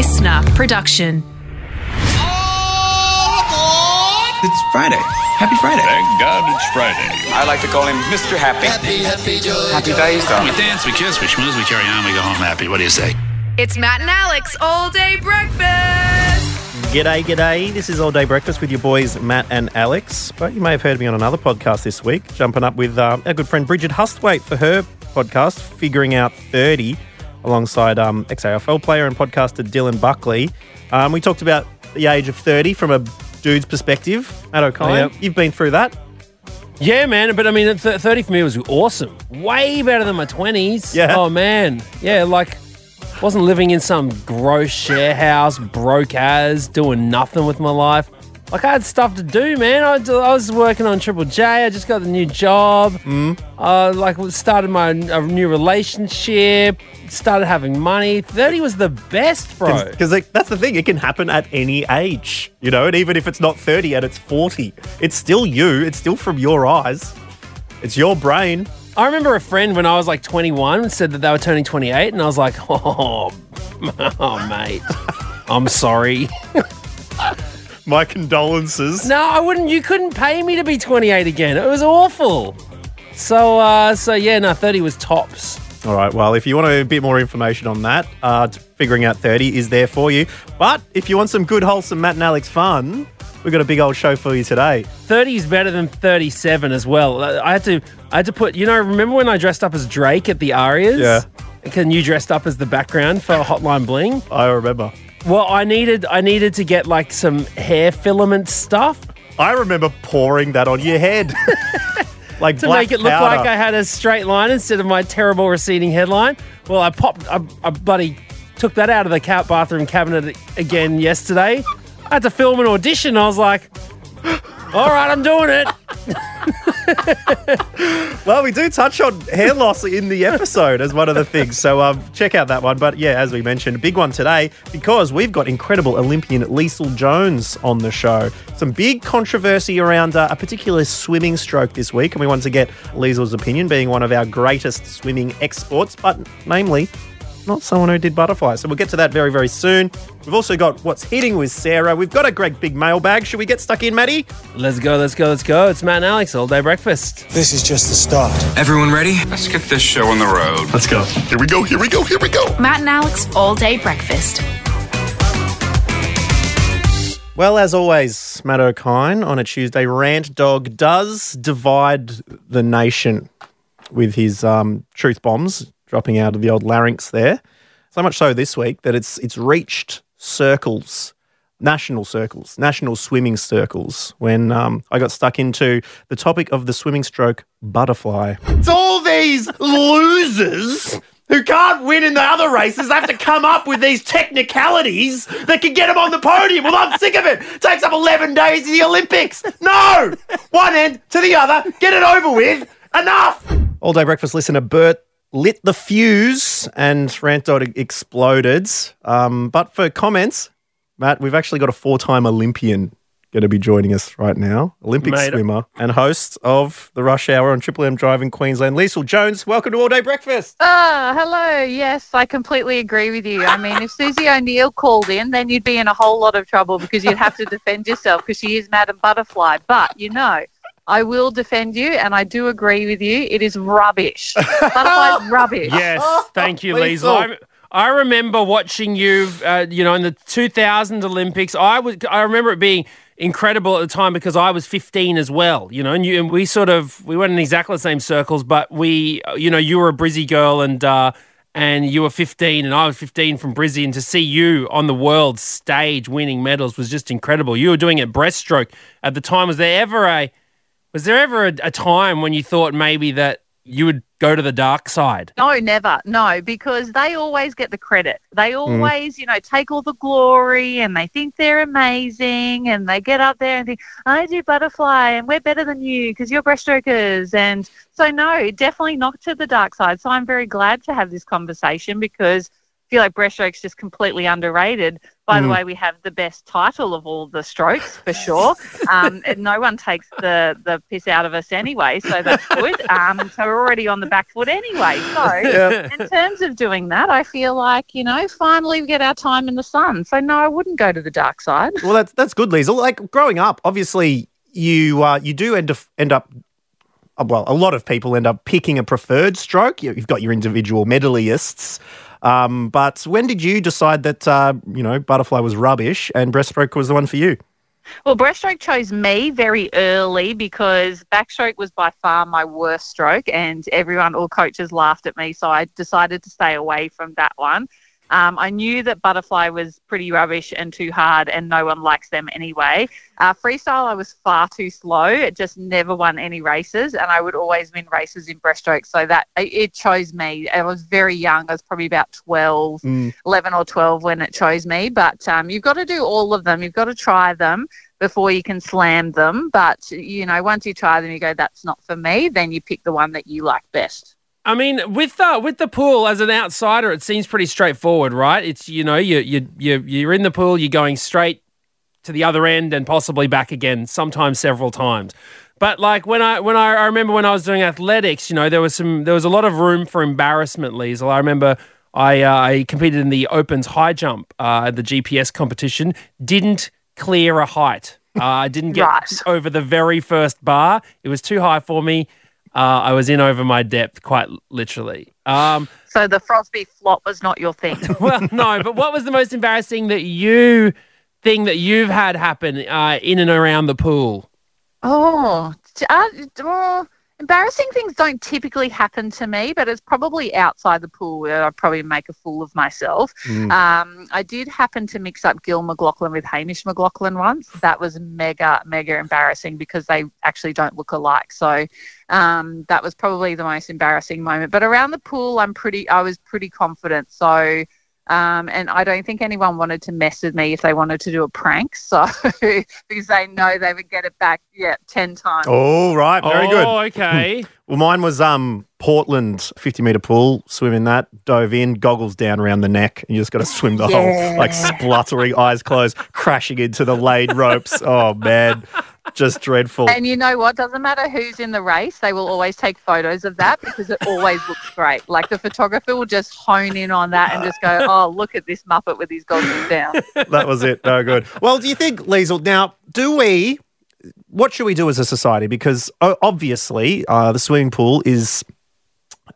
listener production. It's Friday. Happy Friday. Thank God it's Friday. I like to call him Mr. Happy. Happy, happy, joy. Happy days, though. We dance, we kiss, we schmooze, we carry on, we go home happy. What do you say? It's Matt and Alex all day breakfast. G'day, g'day. This is All Day Breakfast with your boys Matt and Alex. But you may have heard me on another podcast this week, jumping up with um, our good friend Bridget Hustwaite for her podcast, Figuring Out 30, alongside um, ex-AFL player and podcaster Dylan Buckley. Um, we talked about the age of 30 from a dude's perspective. Matt O'Kine, Yep. you've been through that. Yeah, man. But I mean, 30 for me was awesome. Way better than my 20s. Yeah. Oh, man. Yeah, like, wasn't living in some gross share house, broke as, doing nothing with my life. Like, I had stuff to do, man. I, I was working on Triple J. I just got the new job. Mm. Uh, like, started my a new relationship. Started having money. 30 was the best, bro. Because like, that's the thing, it can happen at any age, you know, and even if it's not 30 and it's 40, it's still you, it's still from your eyes, it's your brain. I remember a friend when I was like 21 said that they were turning 28, and I was like, oh, oh mate, I'm sorry. My condolences. No, I wouldn't. You couldn't pay me to be 28 again. It was awful. So, uh, so yeah, no, 30 was tops. All right, well, if you want a bit more information on that, uh, figuring out 30 is there for you. But if you want some good, wholesome Matt and Alex fun, we've got a big old show for you today. 30 is better than 37 as well. Uh, I had to, I had to put. You know, remember when I dressed up as Drake at the ARIAs? Yeah. Can you dressed up as the background for Hotline Bling? I remember. Well, I needed, I needed to get like some hair filament stuff I remember pouring that on your head. like to make it look powder. like I had a straight line instead of my terrible receding headline. Well, I popped, I, I bloody took that out of the cat bathroom cabinet again yesterday. I had to film an audition. I was like, all right, I'm doing it. Well, we do touch on hair loss in the episode as one of the things. So um, check out that one. But yeah, as we mentioned, big one today because we've got incredible Olympian Leisel Jones on the show. Some big controversy around uh, a particular swimming stroke this week. And we want to get Leisel's opinion, being one of our greatest swimming exports, but namely, not someone who did butterfly. So we'll get to that very, very soon. We've also got what's hitting with Sarah. We've got a great big mailbag. Should we get stuck in, Maddie? Let's go, let's go, let's go. It's Matt and Alex all day breakfast. This is just the start. Everyone ready? Let's get this show on the road. Let's go. Here we go, here we go, here we go. Matt and Alex all day breakfast. Well, as always, Matt O'Kine on a Tuesday, Rant Dog does divide the nation with his um, truth bombs dropping out of the old larynx there. So much so this week that it's it's reached circles, national circles, national swimming circles. When um, I got stuck into the topic of the swimming stroke butterfly. It's all these losers who can't win in the other races. They have to come up with these technicalities that can get them on the podium. Well, I'm sick of it. it takes up 11 days of the Olympics. No! One end to the other. Get it over with. Enough! All day breakfast listener Bert lit the fuse and rant dot exploded. Um, but for comments, Matt, we've actually got a four time Olympian going to be joining us right now. Olympic Mate. swimmer and host of the Rush Hour on Triple M Drive in Queensland. Leisel Jones, welcome to All Day Breakfast. Ah, hello. Yes, I completely agree with you. I mean, if Susie O'Neill called in, then you'd be in a whole lot of trouble because you'd have to defend yourself because she is Madam Butterfly. But, you know, I will defend you and I do agree with you. It is rubbish. Butterfly's rubbish. Yes, thank you, Please Leisel. I, I remember watching you, uh, you know, in the 2000 Olympics. I was, I remember it being incredible at the time because I was 15 as well, you know, and, you, and we sort of, we weren't in exactly the same circles, but we, uh, you know, you were a Brizzy girl and, uh, and you were 15 and I was 15 from Brizzy and to see you on the world stage winning medals was just incredible. You were doing it breaststroke at the time. Was there ever a, was there ever a, a time when you thought maybe that you would go to the dark side? No, never. No, because they always get the credit. They mm. always, you know, take all the glory and they think they're amazing and they get up there and think, I do butterfly and we're better than you because you're breaststrokers. And so, no, definitely not to the dark side. So I'm very glad to have this conversation because feel like breaststroke's just completely underrated. By the Mm. way, we have the best title of all the strokes for sure. Um, and no one takes the, the piss out of us anyway, so that's good. Um, so we're already on the back foot anyway. So in terms of doing that, I feel like, you know, finally we get our time in the sun. So no, I wouldn't go to the dark side. Well, that's that's good, Leisel. Like growing up, obviously you uh, you do end up end up. uh, Well, a lot of people end up picking a preferred stroke. You- You've got your individual medallists, um, but when did you decide that uh, you know butterfly was rubbish and breaststroke was the one for you? Well, breaststroke chose me very early because backstroke was by far my worst stroke, and everyone, all coaches laughed at me. So I decided to stay away from that one. Um, I knew that butterfly was pretty rubbish and too hard, and no one likes them anyway. Uh, freestyle, I was far too slow. It just never won any races, and I would always win races in breaststroke. So that it chose me. I was very young. I was probably about 12, 11 or 12 when it chose me. But um, you've got to do all of them. You've got to try them before you can slam them. But, you know, once you try them, you go, that's not for me. Then you pick the one that you like best. I mean, with the with the pool as an outsider, it seems pretty straightforward, right? It's you know you you you you're in the pool, you're going straight to the other end and possibly back again, sometimes several times. But like when I when I, I remember when I was doing athletics, you know, there was some there was a lot of room for embarrassment, Leisel. I remember I uh, I competed in the opens high jump, uh, the GPS competition, didn't clear a height. Uh, I didn't get Right. over the very first bar. It was too high for me. Uh, I was in over my depth, quite literally. Um, So the Fosbury flop was not your thing. well, no, but what was the most embarrassing that you thing that you've had happen uh, in and around the pool? Oh, uh, embarrassing things don't typically happen to me, but it's probably outside the pool where I probably make a fool of myself. Um, I did happen to mix up Gil McLachlan with Hamish McLachlan once. That was mega, mega embarrassing because they actually don't look alike. So um, that was probably the most embarrassing moment. But around the pool, I'm pretty. I was pretty confident. So. Um, and I don't think anyone wanted to mess with me if they wanted to do a prank. So, because they know they would get it back, yeah, 10 times. Oh, right, very oh, good. okay. Well, mine was um Portland 50 meter pool, swim in that, dove in, goggles down around the neck, and you just got to swim the whole, like spluttering, eyes closed, crashing into the laid ropes. Oh, man, just dreadful. And you know what? Doesn't matter who's in the race, they will always take photos of that because it always looks great. Like the photographer will just hone in on that and just go, oh, look at this Muppet with his goggles down. that was it. No good. Well, do you think, Leisel, now, do we, what should we do as a society? Because obviously, uh, the swimming pool is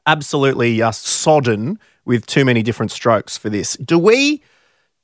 absolutely uh, sodden with too many different strokes for this. Do we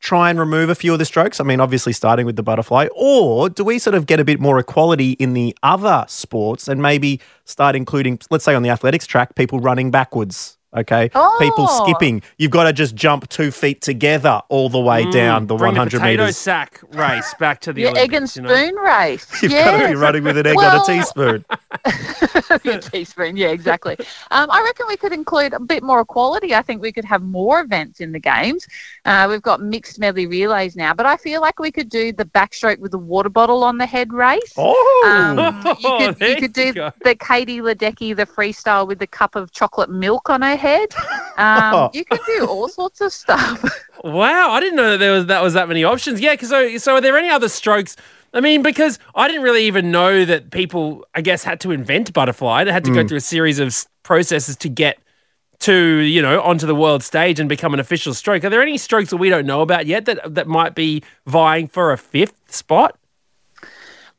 try and remove a few of the strokes? I mean, obviously, starting with the butterfly, or do we sort of get a bit more equality in the other sports and maybe start including, let's say, on the athletics track, people running backwards? Okay, people Oh. skipping. You've got to just jump two feet together all the way down the Bring 100 the potato meters. sack race back to the Yeah, egg and Olympics, you know? spoon race. You've yeah. got to be running with an egg on a teaspoon. a teaspoon, yeah, exactly. Um, I reckon we could include a bit more equality. I think we could have more events in the games. Uh, we've got mixed medley relays now, but I feel like we could do the backstroke with the water bottle on the head race. Oh, Um, you Oh, could, there you could do go. the Katie Ledecky, the freestyle with the cup of chocolate milk on her head. Um, you can do all sorts of stuff. Wow, I didn't know that there was that was that many options. Yeah, because so, so are there any other strokes? I mean, because I didn't really even know that people, I guess, had to invent butterfly. They had to go through a series of processes to get to you know onto the world stage and become an official stroke. Are there any strokes that we don't know about yet that that might be vying for a fifth spot?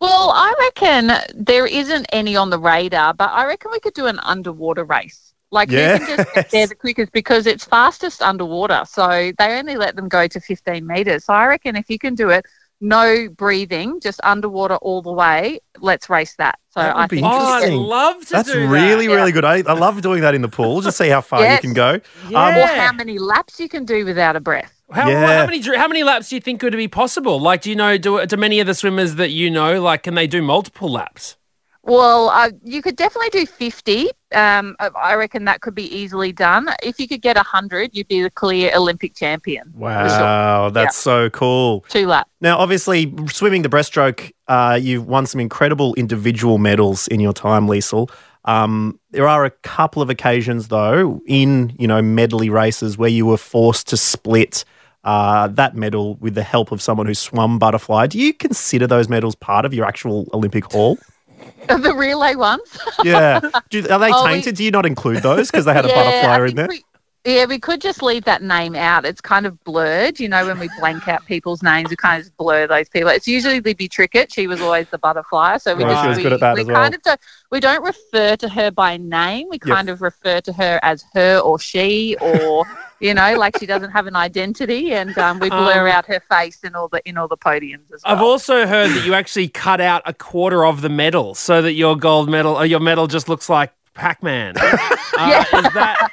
well, I reckon there isn't any on the radar, but I reckon we could do an underwater race. Like who can just get there the quickest because it's fastest underwater. So they only let them go to 15 meters. So I reckon if you can do it, no breathing, just underwater all the way, let's race that. So That would I be think Oh, I'd love to That's do really, that. really good. I, I love doing that in the pool. Just see how far Yes. you can go. Um, yeah. or how many laps you can do without a breath. How, Yeah. how many how many laps do you think would be possible? Like, do you know do do many of the swimmers that you know like can they do multiple laps? Well, uh, you could definitely do 50. Um, I- reckon that could be easily done. If you could get 100, you'd be the clear Olympic champion. Wow, that's so cool. Two laps. Now, obviously, swimming the breaststroke, uh, you've won some incredible individual medals in your time, Leisel. Um, there are a couple of occasions, though, in you know medley races where you were forced to split uh, that medal with the help of someone who swum butterfly. Do you consider those medals part of your actual Olympic haul? the relay ones. Yeah. Do, are they Oh, we- tainted? Do you not include those because they had a Yeah, butterfly in there? we- yeah, we could just leave that name out. It's kind of blurred. You know, when we blank out people's names, we kind of just blur those people. It's usually Libby Trickett. She was always the butterfly. So we Right, just we, good at that we as well. kind of don't, we don't refer to her by name. We Yep. kind of refer to her as her or she or you know, like she doesn't have an identity, and um, we blur Um, out her face in all the in all the podiums as well. I've also heard that you actually cut out a quarter of the medal so that your gold medal or your medal just looks like Pac-Man. Uh, Is that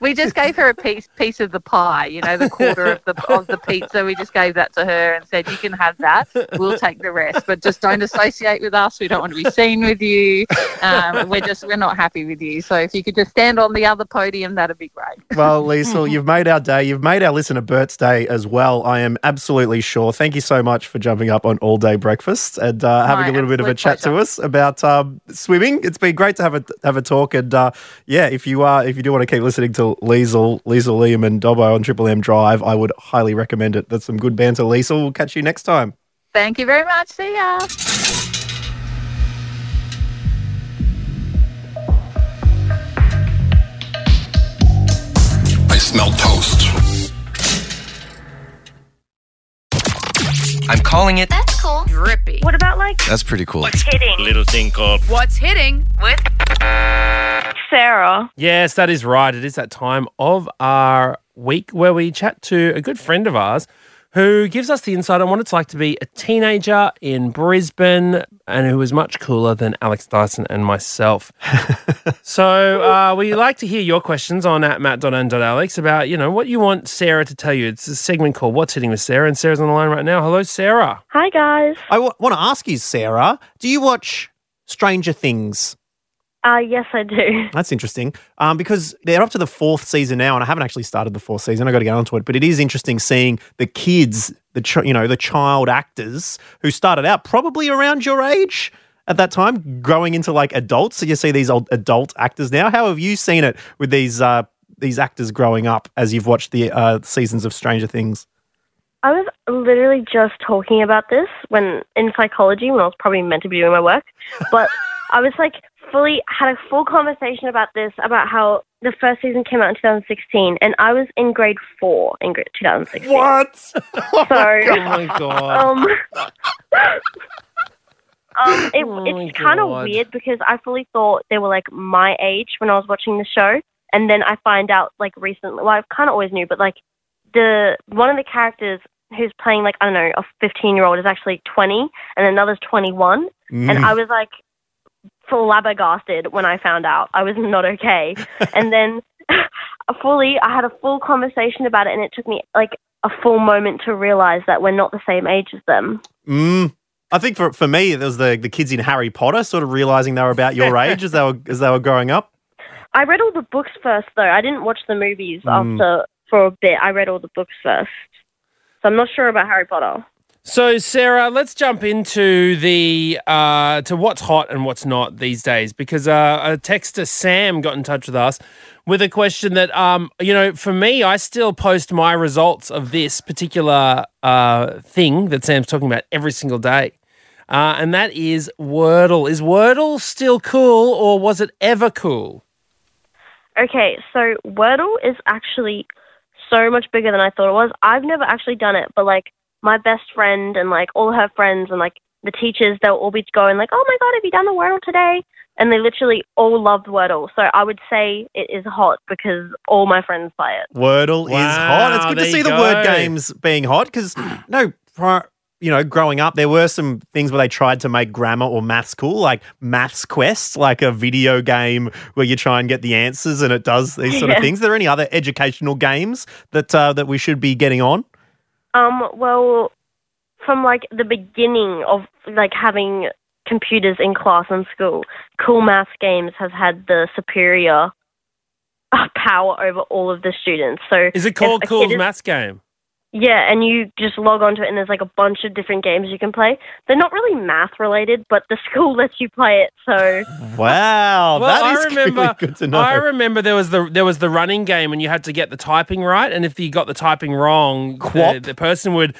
we just gave her a piece piece of the pie, you know, the quarter of the of the pizza. We just gave that to her and said, "You can have that. We'll take the rest, but just don't associate with us. We don't want to be seen with you. Um, we're just we're not happy with you. So if you could just stand on the other podium, that'd be great." Well, Leisel, you've made our day. You've made our listener Bert's day as well. I am absolutely sure. Thank you so much for jumping up on all day breakfast and uh, having My a little bit of a chat to us about um, swimming. It's been great to have a have a talk. And uh, yeah, if you are if you do want to keep listening to Leisel, Leisel, Liam, and Dobbo on Triple M Drive, I would highly recommend it. That's some good banter. Leisel, we'll catch you next time. Thank you very much. See ya. I smell toast. I'm calling it. That's cool. Drippy. What about like That's pretty cool. What's hitting? Little thing called What's hitting with Sarah. Yes, that is right. It is that time of our week where we chat to a good friend of ours who gives us the insight on what it's like to be a teenager in Brisbane and who is much cooler than Alex Dyson and myself. so uh, we like to hear your questions on at matt.and.alex about, you know, what you want Sarah to tell you. It's a segment called What's Hitting with Sarah, and Sarah's on the line right now. Hello, Sarah. Hi guys. I w- want to ask you, Sarah, do you watch Stranger Things? Uh yes I do. That's interesting um, because they're up to the fourth season now, and I haven't actually started the fourth season. I got to get onto it, but it is interesting seeing the kids, the ch- you know the child actors who started out probably around your age at that time, growing into like adults. So you see these old adult actors now. How have you seen it with these uh, these actors growing up as you've watched the uh, seasons of Stranger Things? I was literally just talking about this when in psychology when I was probably meant to be doing my work. But I was like fully had a full conversation about this about how the first season came out in 2016 and I was in grade 4 in 2016. What? So Oh my God. um Um, it, Oh my it's kind of weird because I fully thought they were like my age when I was watching the show, and then I find out like recently. Well, I kind of always knew, but like the one of the characters who's playing like I don't know a 15 year old is actually 20, and another's 21, and I was like flabbergasted when I found out. I was not okay, and then fully I had a full conversation about it, and it took me like a full moment to realize that we're not the same age as them. Mm. I think for for me, there was the the kids in Harry Potter sort of realizing they were about your age as they were as they were growing up. I read all the books first, though. I didn't watch the movies Mm. after for a bit. I read all the books first, so I'm not sure about Harry Potter. So, Sarah, let's jump into the uh, to what's hot and what's not these days. Because uh, a texter Sam got in touch with us with a question that, um, you know, for me, I still post my results of this particular uh, thing that Sam's talking about every single day, uh, and that is Wordle. Is Wordle still cool, or was it ever cool? Okay, so Wordle is actually so much bigger than I thought it was. I've never actually done it, but like my best friend and like all her friends and like the teachers, they'll all be going like, "Oh my god, have you done the Wordle today?" And they literally all loved Wordle. So I would say it is hot because all my friends play it. Wordle is hot. It's good to see you the word games being hot because no, pri- you know, growing up there were some things where they tried to make grammar or maths cool, like Maths Quest, like a video game where you try and get the answers and it does these sort of things. Are there any other educational games that uh, that we should be getting on? Um, well, from like the beginning of like having computers in class and school, Cool Math Games has had the superior uh, power over all of the students. So Is it called a Cool's kid is- Maths Game? Yeah, and you just log onto it, and there's like a bunch of different games you can play. They're not really math related, but the school lets you play it. So Wow, Well, that I is remember. really good to know. I remember there was the there was the running game, and you had to get the typing right. And if you got the typing wrong, the, the person would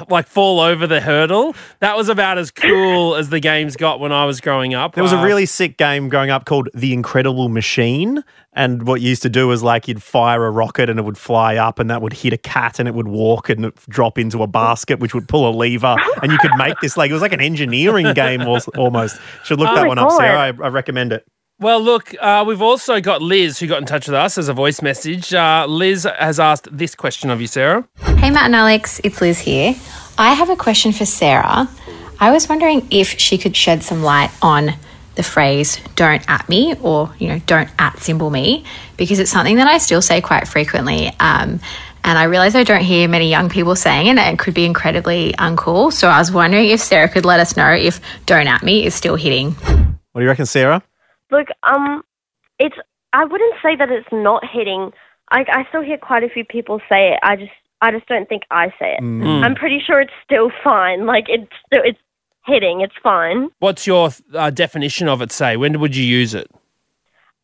like fall over the hurdle. That was about as cool as the games got when I was growing up. There was a Uh, really sick game growing up called The Incredible Machine. And what you used to do was like you'd fire a rocket and it would fly up and that would hit a cat and it would walk and drop into a basket, which would pull a lever. And you could make this like, it was like an engineering game almost. Should look Oh that my one up, God. Sarah. I, I recommend it. Well, look, uh, we've also got Liz who got in touch with us as a voice message. Uh, Liz has asked this question of you, Sarah. Hey, Matt and Alex, it's Liz here. I have a question for Sarah. I was wondering if she could shed some light on the phrase don't at me or, you know, don't at symbol me because it's something that I still say quite frequently. Um, and I realize I don't hear many young people saying it and it could be incredibly uncool. So I was wondering if Sarah could let us know if don't at me is still hitting. What do you reckon, Sarah? Look, um, it's I wouldn't say that it's not hitting. I I still hear quite a few people say it. I just I just don't think I say it. I'm pretty sure it's still fine. Like it's still it's hitting. It's fine. What's your uh, definition of it? Say when would you use it?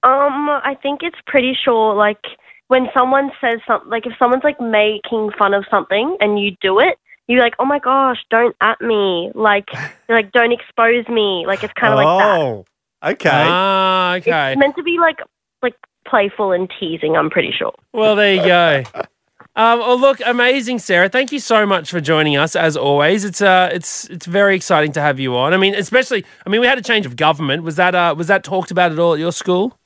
Um, I think it's pretty sure like when someone says something, like if someone's like making fun of something and you do it, you're like, oh my gosh, don't at me, like, like don't expose me, like it's kind of like that. Oh, okay. Ah, okay. It's meant to be like like playful and teasing. I'm pretty sure. Well, there you go. Um, well, look, amazing, Sarah. Thank you so much for joining us. As always, it's uh, it's it's very exciting to have you on. I mean, especially, I mean, we had a change of government. Was that uh, was that talked about at all at your school?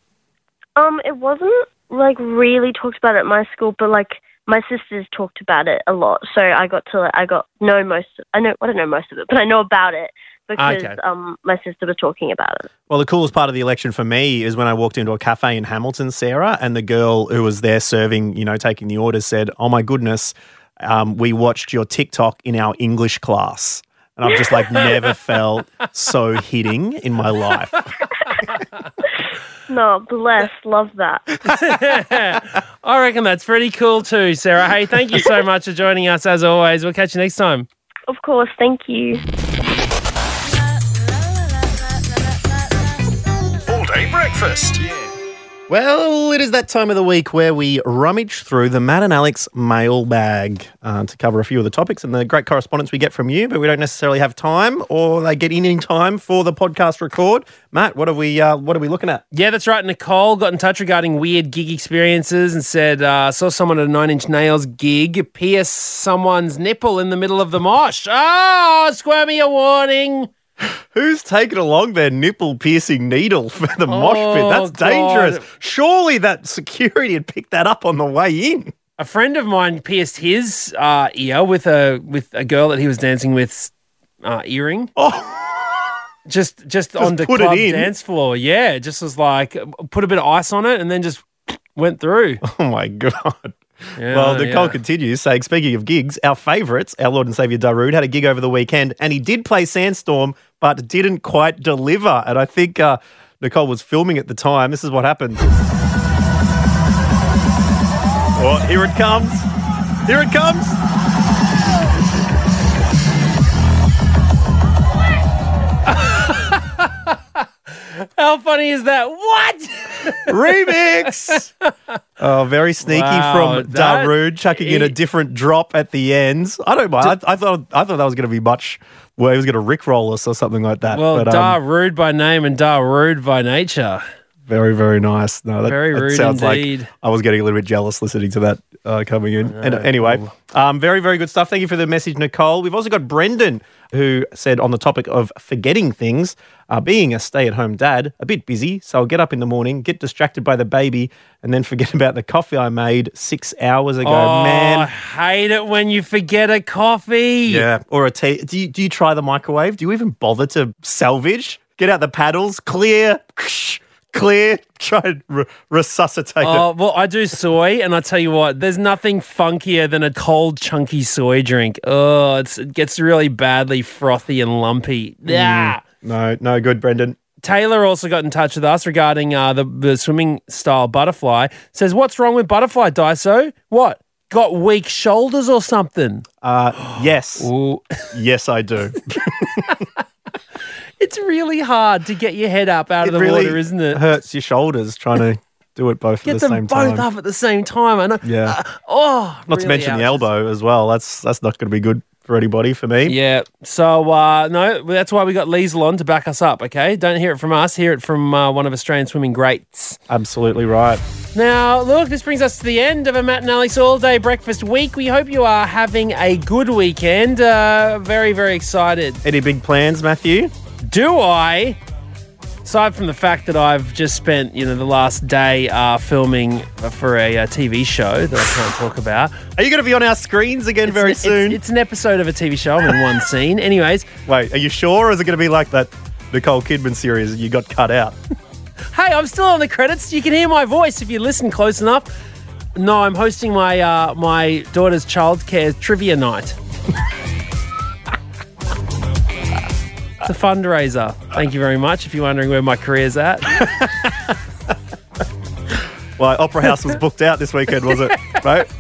Um, it wasn't like really talked about at my school, but like my sisters talked about it a lot. So I got to I got know most. I know I don't know most of it, but I know about it because Okay. um my sister was talking about it. Well, the coolest part of the election for me is when I walked into a cafe in Hamilton, Sarah, and the girl who was there serving, you know, taking the orders said, Oh my goodness, um, we watched your TikTok in our English class. And I've just like never felt so hitting in my life. No, bless, love that. I reckon that's pretty cool too, Sarah. Hey, thank you so much for joining us. As always, we'll catch you next time. Of course, thank you. All day breakfast. Well, it is that time of the week where we rummage through the Matt and Alex mailbag uh, to cover a few of the topics and the great correspondence we get from you, but we don't necessarily have time or they get in in time for the podcast record. Matt, what are we uh, what are we looking at? Yeah, that's right. Nicole got in touch regarding weird gig experiences and said, uh, saw someone at a Nine Inch Nails gig pierce someone's nipple in the middle of the mosh. Oh, squirmy a warning. Who's taken along their nipple piercing needle for the mosh pit? Oh, That's God. dangerous. Surely that security had picked that up on the way in. A friend of mine pierced his uh, ear with a with a girl that he was dancing with uh, earring. Oh, Just just, on the club dance floor. Yeah, just was like put a bit of ice on it and then just went through. oh my god. Yeah, well, Nicole yeah. continues saying, speaking of gigs, our favourites, our Lord and Saviour Darude, had a gig over the weekend and he did play Sandstorm, but didn't quite deliver. And I think uh, Nicole was filming at the time. This is what happened. Oh, here it comes. Here it comes. How funny is that? What? Remix. oh, very sneaky Wow, from that- Darude, chucking in a different drop at the ends. I don't mind. I, I thought I thought that was going to be much. Where he was going to rickroll us or something like that. Well, but, da um, rude by name and da rude by nature. very very nice. No, that, Very that rude sounds indeed. like I was getting a little bit jealous listening to that uh, coming in. And anyway, um, very very good stuff. Thank you for the message, Nicole. We've also got Brendan who said on the topic of forgetting things, uh, being a stay-at-home dad, a bit busy, so I'll get up in the morning, get distracted by the baby, and then forget about the coffee I made six hours ago. oh, I hate it when you forget a coffee. yeah, or a tea. Do you, do you try the microwave? Do you even bother to salvage? Get out the paddles, clear, clear. Try and re- resuscitate Oh, it. well, I do soy, and I tell you what, there's nothing funkier than a cold, chunky soy drink. Oh, it's, it gets really badly frothy and lumpy. Yeah. No, no good, Brendan. Taylor also got in touch with us regarding uh, the, the swimming style butterfly. Says, What's wrong with butterfly, Dyso? What? got weak shoulders or something? Uh, yes. Yes, I do. It's really hard to get your head up out of the really water, isn't it? It hurts your shoulders trying to do it both Get at the them same both time. up at the same time. I know. Yeah. Oh, Not to really mention the elbow as well. That's that's not going to be good for anybody. For me. Yeah. So uh, no, that's why we got Leisel on to back us up. Okay, don't hear it from us. Hear it from uh, one of Australian swimming greats. Absolutely right. Now, look, this brings us to the end of a Matt and Alex all day breakfast week. We hope you are having a good weekend. Uh, very, very excited. Any big plans, Matthew? Do I? Aside from the fact that I've just spent, you know, the last day uh, filming for a, uh TV show that I can't talk about. Are you going to be on our screens again very It's- soon? It's, it's an episode of a TV show. I'm in one scene. Anyways, Wait, are you sure, or is it going to be like that Nicole Kidman series you got cut out? hey, I'm still on the credits. You can hear my voice if you listen close enough. No, I'm hosting my uh, my daughter's childcare trivia night. it's a fundraiser. Thank you very much. If you're wondering where my career's at, Well, Opera House was booked out this weekend, was it? Right?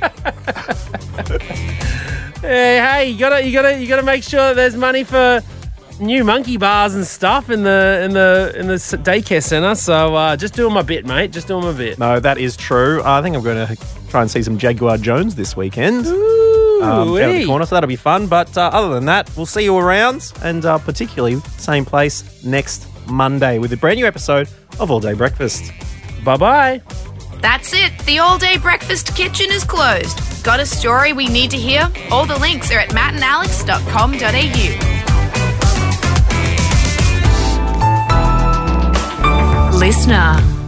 hey, hey, you gotta you gotta you gotta make sure that there's money for new monkey bars and stuff in the in the in the daycare center. So uh, just doing my bit, mate. Just doing my bit. No, that is true. I think I'm going to try and see some Jaguar Jonze this weekend. Um, down at Ooh-wee. the corner, so that'll be fun. But uh, other than that, we'll see you around, and uh, particularly same place next Monday with a brand new episode of All Day Breakfast. Bye bye. That's it. The all day breakfast kitchen is closed. Got a story we need to hear? All the links are at mattandalex.com.au. Listener.